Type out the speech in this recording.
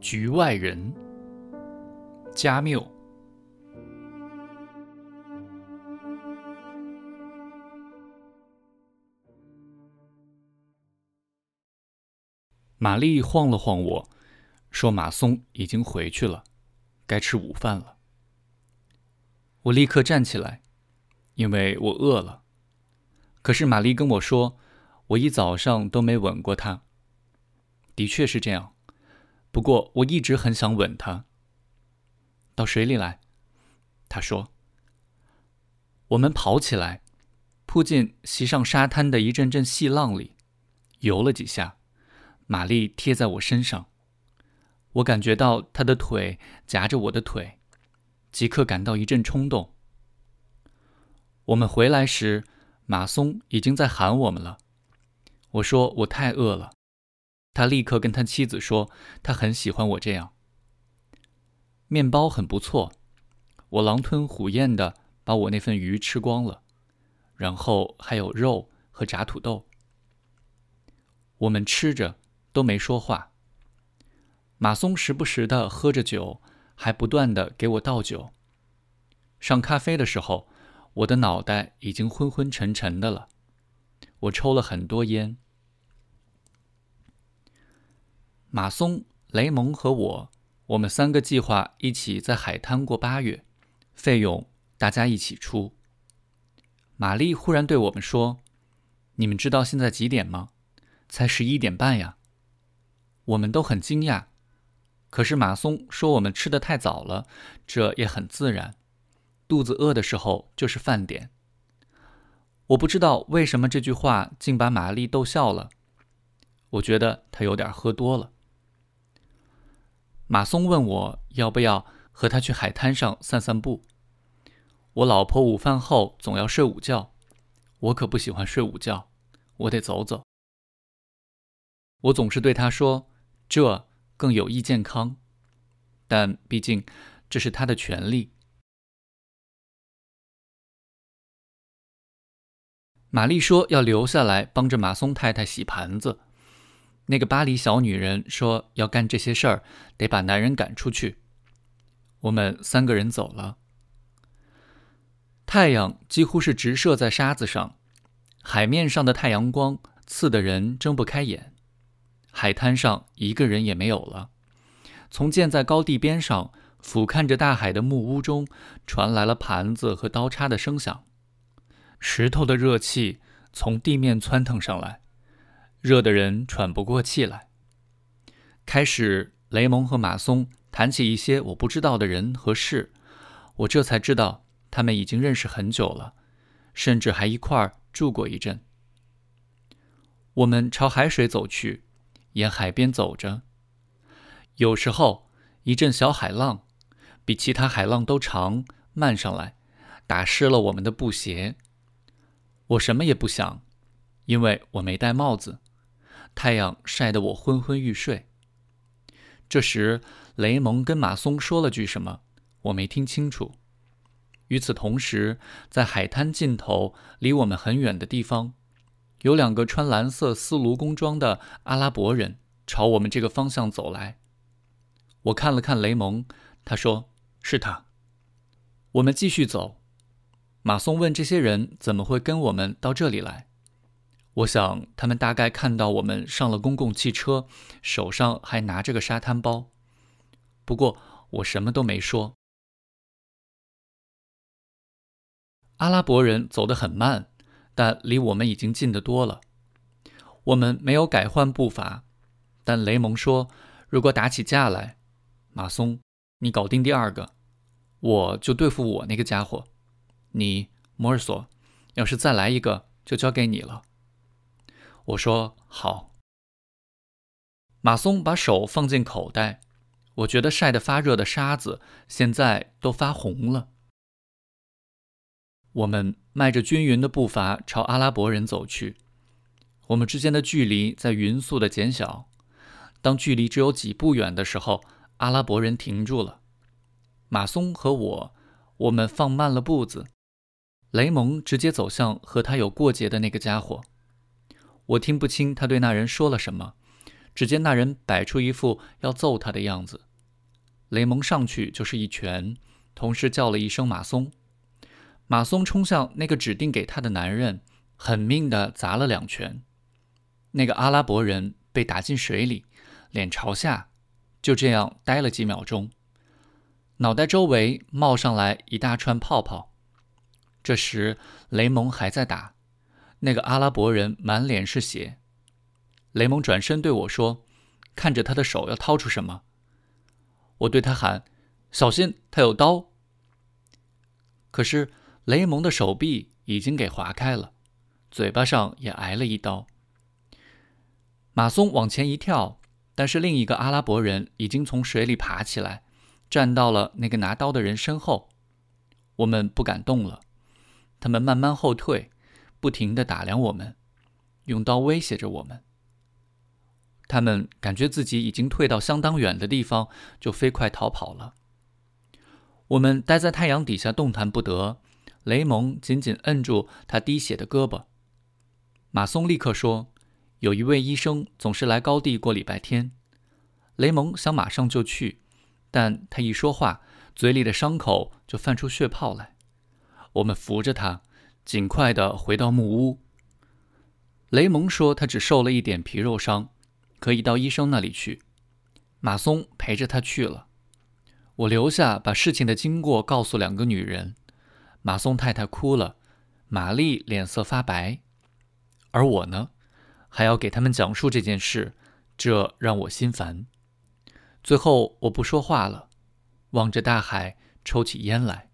局外人，加缪。玛丽晃了晃我，说：“马松已经回去了，该吃午饭了。”我立刻站起来，因为我饿了。可是玛丽跟我说，我一早上都没吻过她。的确是这样，不过我一直很想吻她。到水里来，她说。我们跑起来，扑进袭上沙滩的一阵阵细浪里，游了几下。玛丽贴在我身上，我感觉到她的腿夹着我的腿，即刻感到一阵冲动。我们回来时，马松已经在喊我们了。我说我太饿了，他立刻跟他妻子说，他很喜欢我这样。面包很不错，我狼吞虎咽的把我那份鱼吃光了，然后还有肉和炸土豆。我们吃着。都没说话。马松时不时的喝着酒，还不断的给我倒酒。上咖啡的时候，我的脑袋已经昏昏沉沉的了。我抽了很多烟。马松、雷蒙和我，我们三个计划一起在海滩过八月，费用大家一起出。玛丽忽然对我们说：“你们知道现在几点吗？才十一点半呀。”我们都很惊讶，可是马松说我们吃的太早了，这也很自然。肚子饿的时候就是饭点。我不知道为什么这句话竟把玛丽逗笑了。我觉得她有点喝多了。马松问我要不要和他去海滩上散散步。我老婆午饭后总要睡午觉，我可不喜欢睡午觉，我得走走。我总是对他说。这更有益健康，但毕竟这是他的权利。玛丽说要留下来帮着马松太太洗盘子。那个巴黎小女人说要干这些事儿，得把男人赶出去。我们三个人走了。太阳几乎是直射在沙子上，海面上的太阳光刺得人睁不开眼。海滩上一个人也没有了。从建在高地边上、俯瞰着大海的木屋中，传来了盘子和刀叉的声响。石头的热气从地面窜腾上来，热得人喘不过气来。开始，雷蒙和马松谈起一些我不知道的人和事，我这才知道他们已经认识很久了，甚至还一块儿住过一阵。我们朝海水走去。沿海边走着，有时候一阵小海浪，比其他海浪都长，漫上来，打湿了我们的布鞋。我什么也不想，因为我没戴帽子，太阳晒得我昏昏欲睡。这时，雷蒙跟马松说了句什么，我没听清楚。与此同时，在海滩尽头，离我们很远的地方。有两个穿蓝色丝卢工装的阿拉伯人朝我们这个方向走来。我看了看雷蒙，他说：“是他。”我们继续走。马松问：“这些人怎么会跟我们到这里来？”我想他们大概看到我们上了公共汽车，手上还拿着个沙滩包。不过我什么都没说。阿拉伯人走得很慢。但离我们已经近得多了。我们没有改换步伐，但雷蒙说：“如果打起架来，马松，你搞定第二个，我就对付我那个家伙。你，摩尔索，要是再来一个，就交给你了。”我说：“好。”马松把手放进口袋，我觉得晒得发热的沙子现在都发红了。我们迈着均匀的步伐朝阿拉伯人走去，我们之间的距离在匀速的减小。当距离只有几步远的时候，阿拉伯人停住了。马松和我，我们放慢了步子。雷蒙直接走向和他有过节的那个家伙。我听不清他对那人说了什么，只见那人摆出一副要揍他的样子，雷蒙上去就是一拳，同时叫了一声“马松”。马松冲向那个指定给他的男人，狠命地砸了两拳。那个阿拉伯人被打进水里，脸朝下，就这样呆了几秒钟，脑袋周围冒上来一大串泡泡。这时雷蒙还在打，那个阿拉伯人满脸是血。雷蒙转身对我说：“看着他的手要掏出什么。”我对他喊：“小心，他有刀。”可是。雷蒙的手臂已经给划开了，嘴巴上也挨了一刀。马松往前一跳，但是另一个阿拉伯人已经从水里爬起来，站到了那个拿刀的人身后。我们不敢动了，他们慢慢后退，不停地打量我们，用刀威胁着我们。他们感觉自己已经退到相当远的地方，就飞快逃跑了。我们待在太阳底下，动弹不得。雷蒙紧紧摁住他滴血的胳膊。马松立刻说：“有一位医生总是来高地过礼拜天。”雷蒙想马上就去，但他一说话，嘴里的伤口就泛出血泡来。我们扶着他，尽快地回到木屋。雷蒙说：“他只受了一点皮肉伤，可以到医生那里去。”马松陪着他去了。我留下把事情的经过告诉两个女人。马松太太哭了，玛丽脸色发白，而我呢，还要给他们讲述这件事，这让我心烦。最后我不说话了，望着大海抽起烟来。